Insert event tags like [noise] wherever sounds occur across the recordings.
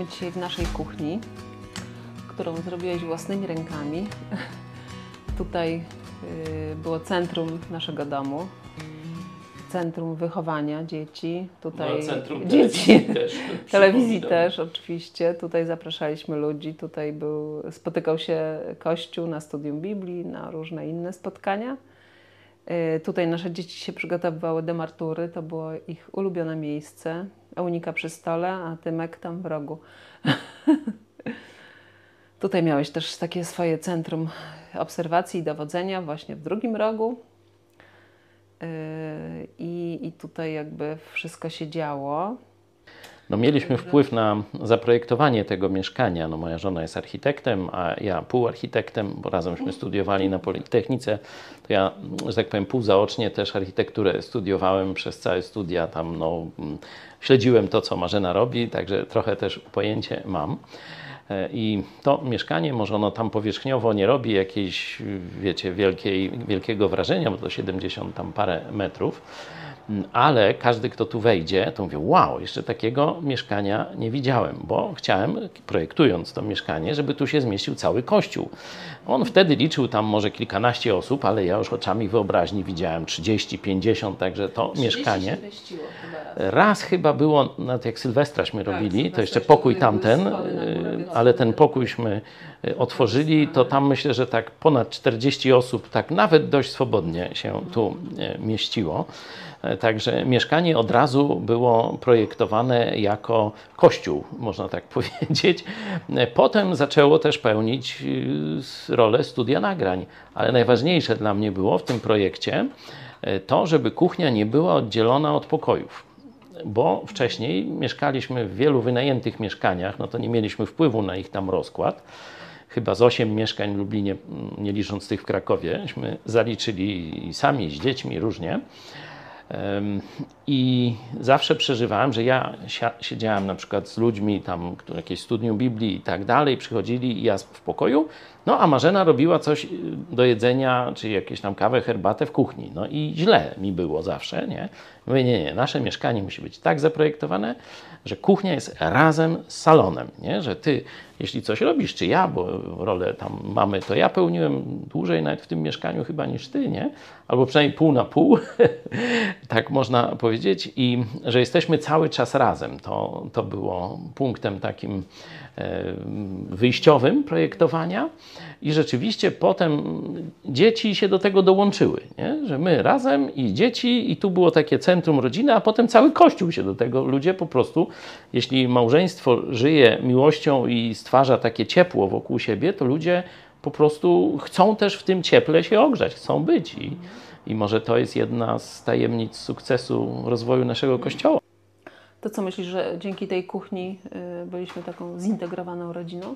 Jesteśmy dzisiaj w naszej kuchni, którą zrobiłeś własnymi rękami. [laughs] Tutaj y, było centrum naszego domu, centrum wychowania dzieci. Tutaj No, centrum dzieci. telewizji też. [laughs] Telewizji przypominam. też oczywiście. Tutaj zapraszaliśmy ludzi. Tutaj był, spotykał się Kościół na studium Biblii, na różne inne spotkania. Y, Tutaj nasze dzieci się przygotowywały do matury. To było ich ulubione miejsce. Eunika przy stole, a Tymek tam w rogu. [laughs] Tutaj miałeś też takie swoje centrum obserwacji i dowodzenia właśnie w drugim rogu. Yy, I, I tutaj jakby wszystko się działo. No, mieliśmy wpływ na zaprojektowanie tego mieszkania. No, moja żona jest architektem, a ja półarchitektem, bo razemśmy studiowali na Politechnice. To ja, że tak powiem, półzaocznie też architekturę studiowałem przez całe studia. Tam no, śledziłem to, co Marzena robi, także trochę też pojęcie mam. E, I to mieszkanie, może ono tam powierzchniowo nie robi jakiejś, wiecie, wielkiej, wielkiego wrażenia, bo to 70 tam parę metrów, ale każdy, kto tu wejdzie, to mówi, wow, jeszcze takiego mieszkania nie widziałem, bo chciałem, projektując to mieszkanie, żeby tu się zmieścił cały kościół. On wtedy liczył tam może kilkanaście osób, ale ja już oczami wyobraźni widziałem 30, 50, także to mieszkanie. Raz chyba było, nawet jak Sylwestraśmy robili, to jeszcze pokój tamten, y, ale ten pokójśmy y, otworzyli, to tam myślę, że tak ponad 40 osób, tak nawet dość swobodnie się tu y, mieściło. E, Także mieszkanie od razu było projektowane jako kościół, można tak [laughs] powiedzieć. E, Potem zaczęło też pełnić rolę studia nagrań, ale najważniejsze dla mnie było w tym projekcie e, to, żeby kuchnia nie była oddzielona od pokojów bo wcześniej mieszkaliśmy w wielu wynajętych mieszkaniach, no to nie mieliśmy wpływu na ich tam rozkład. Chyba z 8 mieszkań w Lublinie, mm, nie licząc tych w Krakowie, zaliczyli sami z dziećmi różnie. I zawsze przeżywałem, że ja siedziałem na przykład z ludźmi tam, które jakieś studium Biblii i tak dalej, przychodzili i ja w pokoju, no a Marzena robiła coś y, do jedzenia, czy jakieś tam kawę, herbatę w kuchni. No i źle mi było zawsze, nie? Mówię, nie, nie, nasze mieszkanie musi być tak zaprojektowane, że kuchnia jest razem z salonem, nie? Że ty, jeśli coś robisz, czy ja, bo rolę tam mamy, to ja pełniłem dłużej nawet w tym mieszkaniu chyba niż ty, nie? Albo przynajmniej pół na pół, [laughs] tak można powiedzieć, i że jesteśmy cały czas razem. To, to było punktem takim e, wyjściowym projektowania i rzeczywiście potem dzieci się do tego dołączyły, nie? że my razem i dzieci i tu było takie centrum rodziny, a potem cały Kościół się do tego, ludzie po prostu, jeśli małżeństwo żyje miłością i stwarza takie ciepło wokół siebie, to ludzie po prostu chcą też w tym cieple się ogrzać, chcą być i, i może to jest jedna z tajemnic sukcesu rozwoju naszego Kościoła. To co myślisz, że dzięki tej kuchni y, byliśmy taką zintegrowaną rodziną?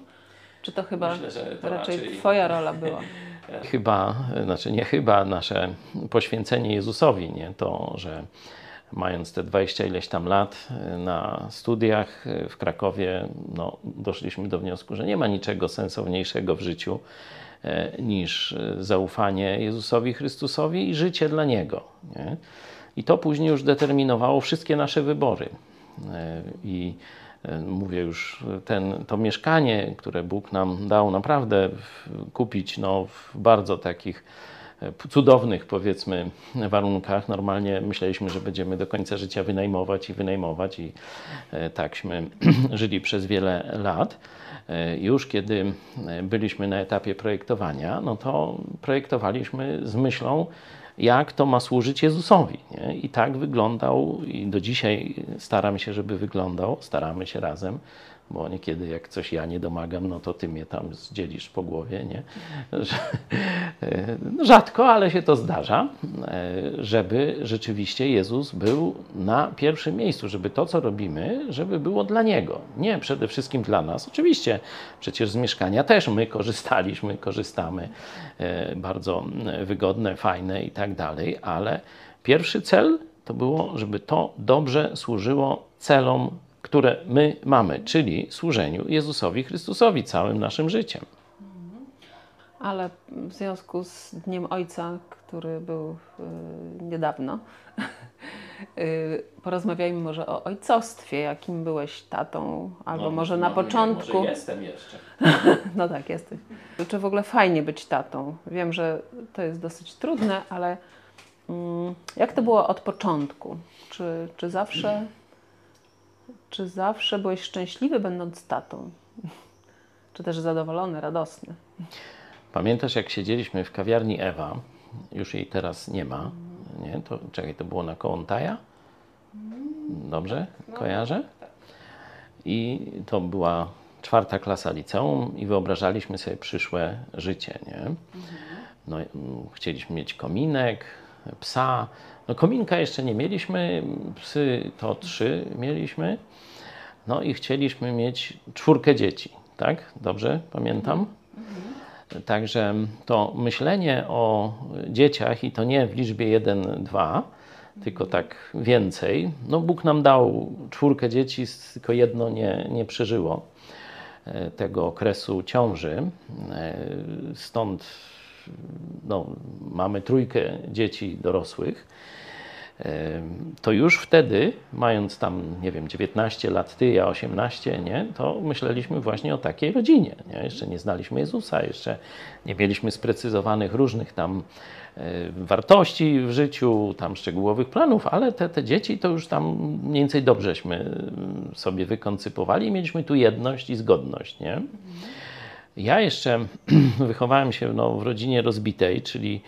Czy to chyba Myślę, to raczej, raczej- Twoja rola była? [laughs] Chyba, znaczy nie chyba, nasze poświęcenie Jezusowi, nie to, że mając te 20 ileś tam lat y, na studiach y, w Krakowie, no, doszliśmy do wniosku, że nie ma niczego sensowniejszego w życiu e, niż y, zaufanie Jezusowi Chrystusowi i życie dla Niego. Nie? I to później już determinowało wszystkie nasze wybory. I mówię już, ten, to mieszkanie, które Bóg nam dał naprawdę kupić no, w bardzo takich cudownych, powiedzmy, warunkach. Normalnie myśleliśmy, że będziemy do końca życia wynajmować i wynajmować, i e, takśmy [clears throat] żyli przez wiele lat. E, Już kiedy e, byliśmy na etapie projektowania, no to projektowaliśmy z myślą, jak to ma służyć Jezusowi. Nie? I tak wyglądał, i do dzisiaj staram się, żeby wyglądał, staramy się razem, bo niekiedy jak coś ja nie domagam, no to ty mnie tam zdzielisz po głowie, nie? [laughs] E, no rzadko, ale się to zdarza, e, żeby rzeczywiście Jezus był na pierwszym miejscu, żeby to, co robimy, żeby było dla Niego, nie przede wszystkim dla nas. Oczywiście przecież z mieszkania też my korzystaliśmy, korzystamy, e, bardzo wygodne, fajne i tak dalej, ale pierwszy cel to było, żeby to dobrze służyło celom, które my mamy, czyli służeniu Jezusowi Chrystusowi całym naszym życiem. Ale w związku z Dniem Ojca, który był y, niedawno, [laughs] Y, Porozmawiajmy może o ojcostwie, jakim byłeś tatą, albo może na no, początku. Może jestem jeszcze. [laughs] No tak, jesteś. Czy w ogóle fajnie być tatą? Wiem, że to jest dosyć trudne, ale mm, jak to było od początku? Czy, czy zawsze czy zawsze byłeś szczęśliwy będąc tatą? Czy też zadowolony, radosny? Pamiętasz, jak siedzieliśmy w kawiarni Ewa, już jej teraz nie ma, nie? To, czekaj, to było na Kołątaja? Dobrze? Kojarzę? I to była czwarta klasa liceum i wyobrażaliśmy sobie przyszłe życie, nie? No, mm, chcieliśmy mieć kominek, psa. No kominka jeszcze nie mieliśmy, psy to trzy mieliśmy. No i chcieliśmy mieć czwórkę dzieci, tak? Dobrze pamiętam? Także to myślenie o dzieciach i to nie w liczbie 1, 2, tylko tak więcej. No Bóg nam dał czwórkę dzieci, tylko jedno nie, nie przeżyło e, tego okresu ciąży. E, Stąd no, mamy trójkę dzieci dorosłych. To już wtedy, mając tam, nie wiem, 19 lat, ty, ja 18, nie, to myśleliśmy właśnie o takiej rodzinie. Nie? Jeszcze nie znaliśmy Jezusa, jeszcze nie mieliśmy sprecyzowanych różnych tam e, wartości w życiu, tam szczegółowych planów, ale te, te dzieci to już tam mniej więcej dobrześmy sobie wykoncypowali i mieliśmy tu jedność i zgodność. Nie? Ja jeszcze [clears throat] wychowałem się no, w rodzinie rozbitej, czyli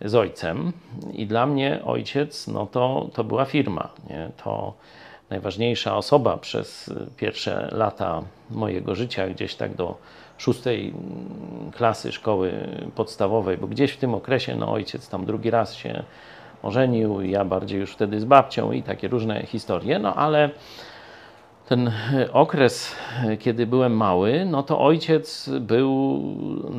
z ojcem i dla mnie ojciec no, to, to była firma. Nie? To najważniejsza osoba przez pierwsze lata mojego życia, gdzieś tak do szóstej klasy szkoły podstawowej, bo gdzieś w tym okresie no, ojciec tam drugi raz się ożenił, ja bardziej już wtedy z babcią i takie różne historie, no ale ten okres, kiedy byłem mały, no to ojciec był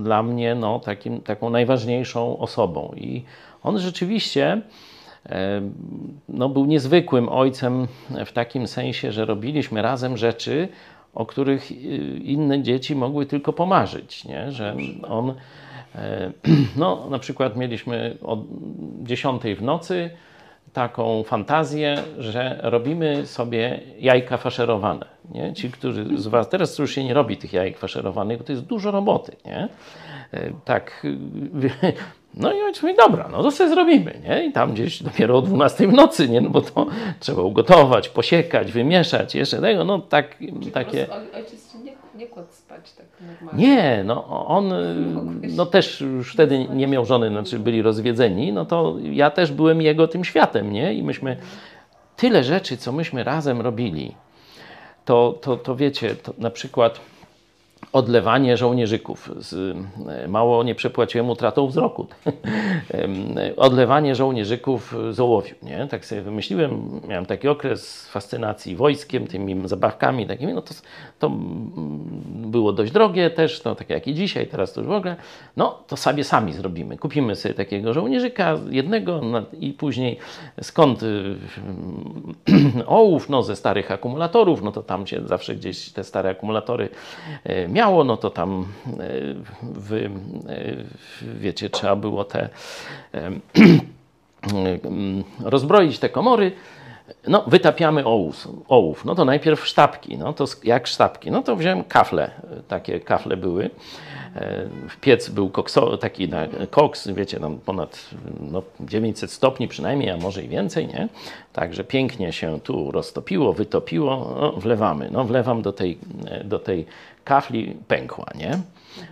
dla mnie no, takim, taką najważniejszą osobą. I on rzeczywiście e, no, był niezwykłym ojcem w takim sensie, że robiliśmy razem rzeczy, o których inne dzieci mogły tylko pomarzyć. Nie? Że on, e, [clears throat] no, na przykład mieliśmy o 10 w nocy taką fantazję, że robimy sobie jajka faszerowane. Nie? Ci, którzy z Was, teraz już się nie robi tych jajek faszerowanych, bo to jest dużo roboty. Nie? E, Tak, [laughs] no i ojciec mówi, dobra, no to sobie zrobimy, nie? I tam gdzieś dopiero o 12 w nocy, nie? No bo to trzeba ugotować, posiekać, wymieszać, jeszcze tego, no tak, takie... ojciec nie, kładł spać tak normalnie. Nie, no on [laughs] no też już wtedy nie miał żony, znaczy byli rozwiedzeni, no to ja też byłem jego tym światem, nie? I myśmy tyle rzeczy, co myśmy razem robili, to, to, to wiecie, to na przykład odlewanie żołnierzyków. Z, mało nie przepłaciłem utratą wzroku. [laughs] Em, odlewanie żołnierzyków z ołowiu. Nie? Tak sobie wymyśliłem, miałem taki okres fascynacji wojskiem, tymi zabawkami takimi, no to, to było dość drogie też, no, takie jak i dzisiaj, teraz to już w ogóle. No to sobie sami zrobimy. Kupimy sobie takiego żołnierzyka, jednego no, i później skąd y, [clears throat] ołów, no ze starych akumulatorów, no to tam się zawsze gdzieś te stare akumulatory e, miało, no to tam e, wy, e, wiecie, trzeba było te [clears throat] rozbroić te komory. No, wytapiamy ołów, ołów. No to najpierw sztabki. No to jak sztabki? No to wziąłem kafle. Takie kafle były. E, W piec był kokso, taki na, koks, wiecie, tam ponad no, 900 stopni przynajmniej, a może i więcej, nie? Także pięknie się tu roztopiło, wytopiło, no, wlewamy. No, wlewam do tej, e, do tej kafli, pękła, nie?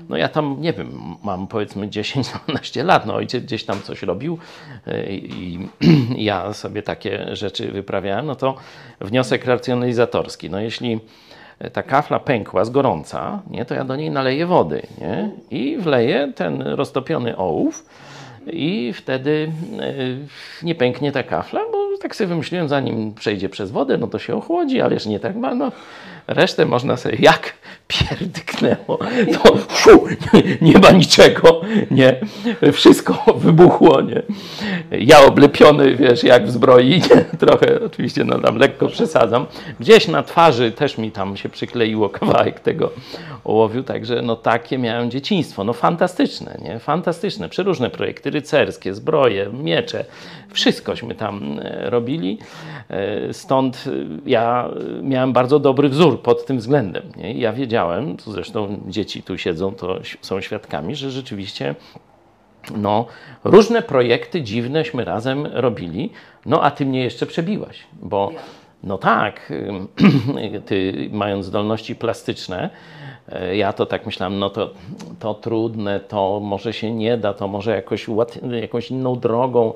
No ja tam, nie wiem, mam powiedzmy 10-12 lat, no ojciec gdzieś tam coś robił e, i i [clears throat] ja sobie takie rzeczy wyprawiałem, no to wniosek racjonalizatorski. No jeśli ta kafla pękła z gorąca, nie, to ja do niej naleję wody nie, i wleję ten roztopiony ołów i wtedy e, nie pęknie ta kafla, bo tak sobie wymyśliłem, zanim przejdzie przez wodę, no to się ochłodzi, ależ nie tak ma, no. Resztę można sobie jak pierdyknęło, to nie, nie, ma niczego, nie, wszystko wybuchło, nie. Ja oblepiony, wiesz, jak w zbroi, [laughs] nie? trochę oczywiście, no tam lekko przesadzam. Gdzieś na twarzy też mi tam się przykleiło kawałek tego ołowiu, także no takie miałem dzieciństwo, no fantastyczne, nie, fantastyczne, przeróżne projekty rycerskie, zbroje, miecze, wszystkośmy tam e, robili, e, stąd ja miałem bardzo dobry wzór pod tym względem, nie? ja wiedziałem, zresztą dzieci tu siedzą, to są świadkami, że rzeczywiście no, różne projekty dziwneśmy razem robili, no a ty mnie jeszcze przebiłaś, bo no tak, [clears throat] ty mając zdolności plastyczne, e, ja to tak myślałem, no to, to trudne, to może się nie da, to może jakoś, jakąś inną drogą.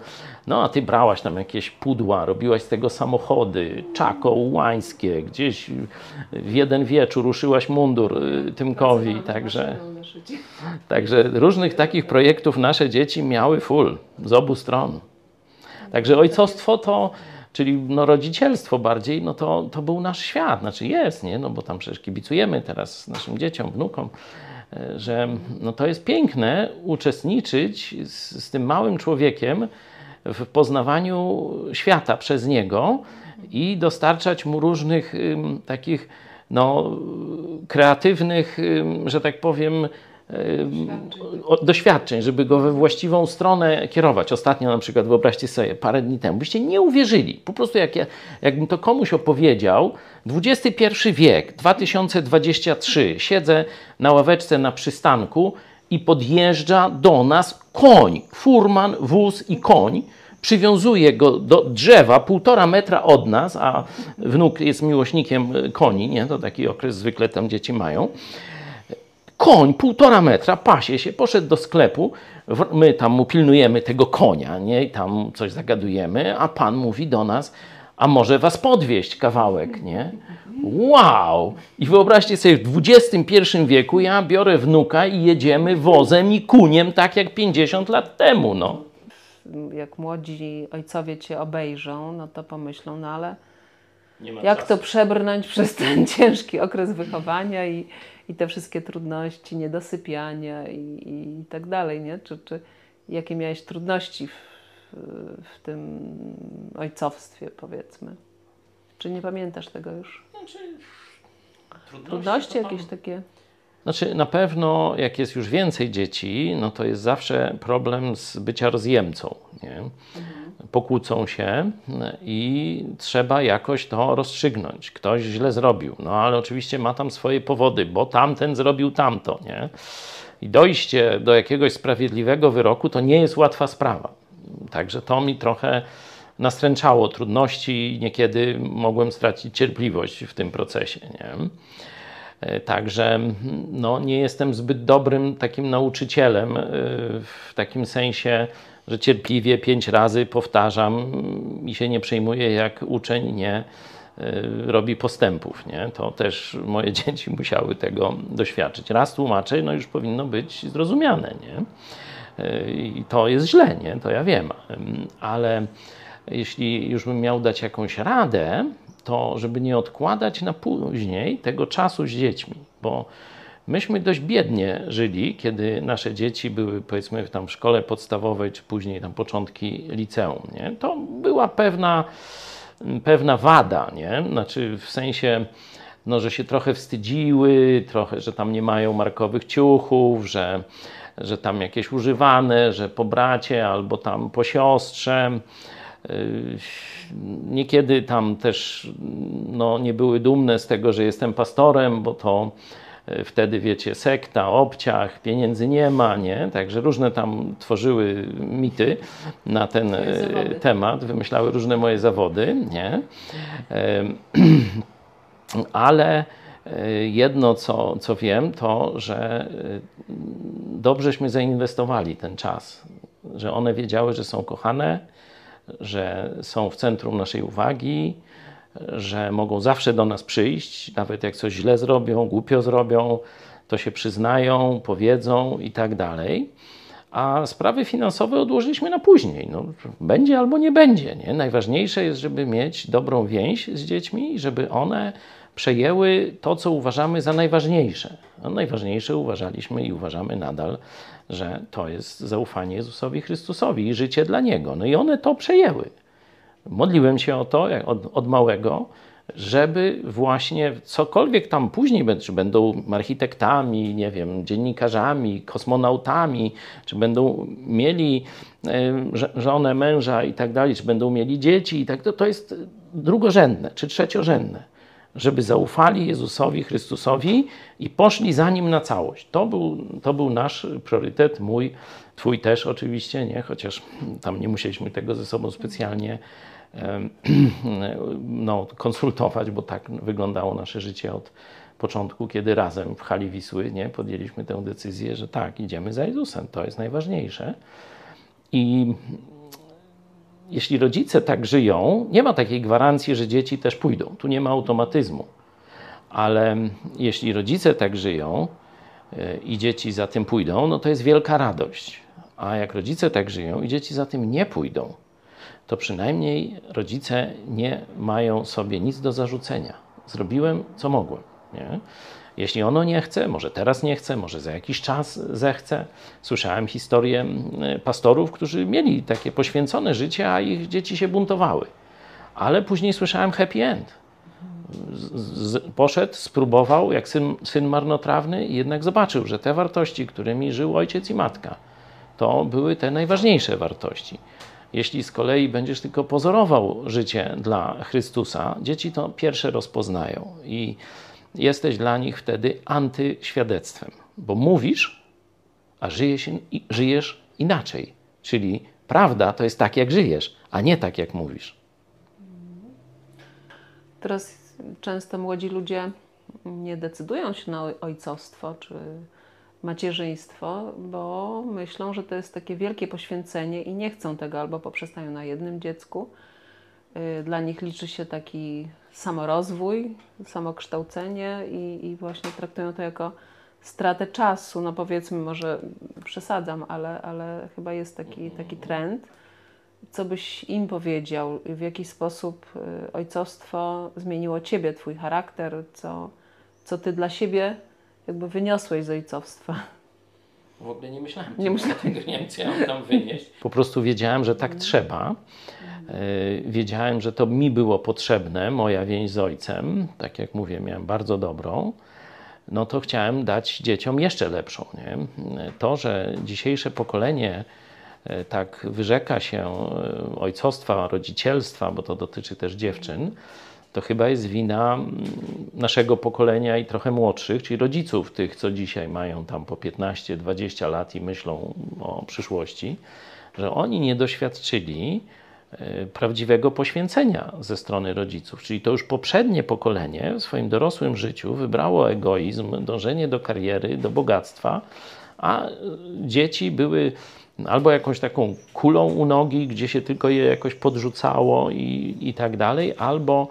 No a ty brałaś tam jakieś pudła, robiłaś z tego samochody, czako, łańskie, gdzieś w jeden wieczór ruszyłaś mundur y, Tymkowi, także, także różnych takich projektów nasze dzieci miały full z obu stron. Także ojcostwo to czyli no, rodzicielstwo bardziej, no to, to był nasz świat, znaczy jest, nie? No bo tam przecież kibicujemy teraz naszym dzieciom, wnukom, e, że no, to jest piękne uczestniczyć z, z tym małym człowiekiem w poznawaniu świata przez niego i dostarczać mu różnych ym, takich no, kreatywnych, ym, że tak powiem, doświadczeń, żeby go we właściwą stronę kierować. Ostatnio na przykład, wyobraźcie sobie, parę dni temu, byście nie uwierzyli. Po prostu jak ja, jakbym to komuś opowiedział, XXI wiek, 2023, siedzę na ławeczce na przystanku i podjeżdża do nas koń, furman, wóz i koń, przywiązuje go do drzewa półtora metra od nas, a wnuk jest miłośnikiem koni, nie? to taki okres zwykle tam dzieci mają koń półtora metra, pasie się, poszedł do sklepu, my tam mu pilnujemy tego konia, nie? I tam coś zagadujemy, a pan mówi do nas, a może was podwieźć kawałek, nie? Wow! I wyobraźcie sobie, w XXI wieku ja biorę wnuka i jedziemy wozem i kuniem tak jak 50 lat temu, no. Jak młodzi ojcowie cię obejrzą, no to pomyślą, no ale jak czasu. to przebrnąć [laughs] przez ten ciężki okres wychowania i, i te wszystkie trudności, niedosypiania i, i tak dalej, nie? Czy, czy jakie miałeś trudności w, w tym ojcowstwie, powiedzmy? Czy nie pamiętasz tego już? Znaczy, trudności, trudności jakieś takie? Znaczy, na pewno, jak jest już więcej dzieci, no to jest zawsze problem z bycia rozjemcą. Nie? Mhm pokłócą się i trzeba jakoś to rozstrzygnąć. Ktoś źle zrobił, no ale oczywiście ma tam swoje powody, bo tamten zrobił tamto, nie? I dojście do jakiegoś sprawiedliwego wyroku to nie jest łatwa sprawa. Także to mi trochę nastręczało trudności i niekiedy mogłem stracić cierpliwość w tym procesie, nie? Także no, nie jestem zbyt dobrym takim nauczycielem y, w takim sensie, że cierpliwie pięć razy powtarzam i się nie przejmuję, jak uczeń nie y, robi postępów. Nie? To też moje [laughs] dzieci musiały tego doświadczyć. Raz tłumaczę, no już powinno być zrozumiane. Nie? I to jest źle, nie? to ja wiem. Ale jeśli już bym miał dać jakąś radę, to żeby nie odkładać na później tego czasu z dziećmi, bo Myśmy dość biednie żyli, kiedy nasze dzieci były powiedzmy tam w szkole podstawowej, czy później tam początki liceum. Nie? To była pewna, pewna wada, nie? Znaczy w sensie, no, że się trochę wstydziły, trochę, że tam nie mają markowych ciuchów, że, że tam jakieś używane, że po bracie albo tam po siostrze. Yy, niekiedy tam też no, nie były dumne z tego, że jestem pastorem, bo to E, wtedy wiecie, sekta, obciach, pieniędzy nie ma, nie? Także różne tam tworzyły mity na ten e, temat, wymyślały różne moje zawody, nie? [clears throat] Ale jedno, co, co wiem, to, że dobrześmy zainwestowali ten czas, że one wiedziały, że są kochane, że są w centrum naszej uwagi, że mogą zawsze do nas przyjść, nawet jak coś źle zrobią, głupio zrobią, to się przyznają, powiedzą i tak dalej. a sprawy finansowe odłożyliśmy na później. No, będzie albo nie będzie. Nie? Najważniejsze jest, żeby mieć dobrą więź z dziećmi żeby one przejęły to, co uważamy za najważniejsze. No, najważniejsze uważaliśmy i uważamy nadal, że to jest zaufanie Jezusowi Chrystusowi i życie dla Niego. No i one to przejęły. Modliłem się o to od, od małego, żeby właśnie cokolwiek tam później, czy będą architektami, nie wiem, dziennikarzami, kosmonautami, czy będą mieli żonę, męża i tak dalej, czy będą mieli dzieci i tak, to, to jest drugorzędne czy trzeciorzędne. Żeby zaufali Jezusowi Chrystusowi i poszli za Nim na całość. To był, to był nasz priorytet, mój, Twój też oczywiście, nie? chociaż tam nie musieliśmy tego ze sobą specjalnie [clears throat] no, konsultować, bo tak wyglądało nasze życie od początku, kiedy razem w hali Wisły nie, podjęliśmy tę decyzję, że tak, idziemy za Jezusem, to jest najważniejsze. I jeśli rodzice tak żyją, nie ma takiej gwarancji, że dzieci też pójdą. Tu nie ma automatyzmu. Ale jeśli rodzice tak żyją e, i dzieci za tym pójdą, no to jest wielka radość. A jak rodzice tak żyją i dzieci za tym nie pójdą, to przynajmniej rodzice nie mają sobie nic do zarzucenia. Zrobiłem, co mogłem. Nie? Jeśli ono nie chce, może teraz nie chce, może za jakiś czas zechce. Słyszałem historię mm, pastorów, którzy mieli takie poświęcone życie, a ich dzieci się buntowały. Ale później słyszałem happy end. Z, poszedł, spróbował, jak syn, syn marnotrawny, jednak zobaczył, że te wartości, którymi żył ojciec i matka, to były te najważniejsze wartości. Jeśli z kolei będziesz tylko pozorował życie dla Chrystusa, dzieci to pierwsze rozpoznają i jesteś dla nich wtedy antyświadectwem, bo mówisz, a żyjesz, żyjesz inaczej. Czyli prawda to jest tak, jak żyjesz, a nie tak, jak mówisz. Teraz często młodzi ludzie nie decydują się na ojcostwo czy macierzyństwo, bo myślą, że to jest takie wielkie poświęcenie i nie chcą tego albo poprzestają na jednym dziecku. Y, dla nich liczy się taki samorozwój, samokształcenie i, i właśnie traktują to jako stratę czasu. No powiedzmy, może przesadzam, ale, ale chyba jest taki, taki trend. Co byś im powiedział? W jaki sposób y, ojcostwo zmieniło ciebie, twój charakter? Co, co ty dla siebie jakby wyniosłeś z ojcowstwa? W ogóle nie myślałem, nie, myślałem. Tego, nie wiem, co ja mam tam wynieść. Po prostu wiedziałem, że tak trzeba. E, wiedziałem, że to mi było potrzebne, moja więź z ojcem. Tak jak mówię, miałem bardzo dobrą. No to chciałem dać dzieciom jeszcze lepszą. Nie? To, że dzisiejsze pokolenie e, tak wyrzeka się e, ojcostwa, rodzicielstwa, bo to dotyczy też dziewczyn, to chyba jest wina mm, naszego pokolenia i trochę młodszych, czyli rodziców tych, co dzisiaj mają tam po 15-20 lat i myślą o przyszłości, że oni nie doświadczyli e, prawdziwego poświęcenia ze strony rodziców. Czyli to już poprzednie pokolenie w swoim dorosłym życiu wybrało egoizm, dążenie do kariery, do bogactwa, a dzieci były albo jakąś taką kulą u nogi, gdzie się tylko je jakoś podrzucało i, i tak dalej, albo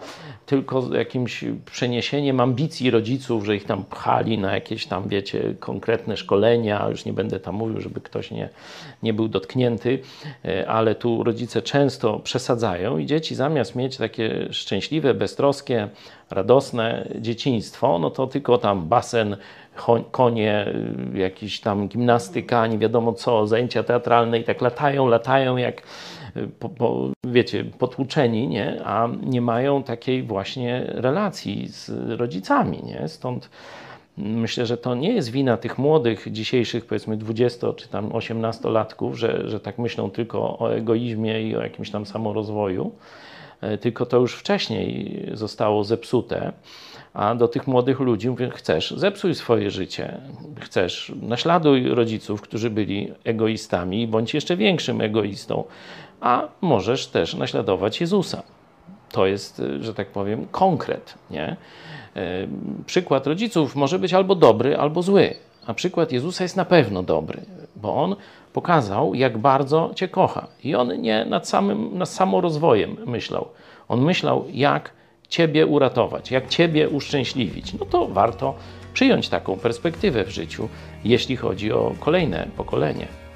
tylko jakimś przeniesieniem ambicji rodziców, że ich tam pchali na jakieś tam, wiecie, konkretne szkolenia. Już nie będę tam mówił, żeby ktoś nie, nie był dotknięty, e, ale tu rodzice często przesadzają i dzieci zamiast mieć takie szczęśliwe, beztroskie, radosne dzieciństwo, no to tylko tam basen, konie, jakiś tam gimnastyka, nie wiadomo co, zajęcia teatralne i tak latają, latają jak po, po, wiecie, potłuczeni, nie? a nie mają takiej właśnie relacji z rodzicami. Nie? Stąd myślę, że to nie jest wina tych młodych, dzisiejszych powiedzmy 20 czy tam 18-latków, że, że tak myślą tylko o egoizmie i o jakimś tam samorozwoju, tylko to już wcześniej zostało zepsute. A do tych młodych ludzi mówię, chcesz, zepsuj swoje życie, chcesz, naśladuj rodziców, którzy byli egoistami, bądź jeszcze większym egoistą, a możesz też naśladować Jezusa. To jest, y, że tak powiem, konkret. Nie? Y, przykład rodziców może być albo dobry, albo zły, a przykład Jezusa jest na pewno dobry, bo on pokazał, jak bardzo Cię kocha. I on nie nad samym nad samorozwojem myślał. On myślał, jak Ciebie uratować, jak Ciebie uszczęśliwić. No to warto przyjąć taką perspektywę w życiu, jeśli chodzi o kolejne pokolenie.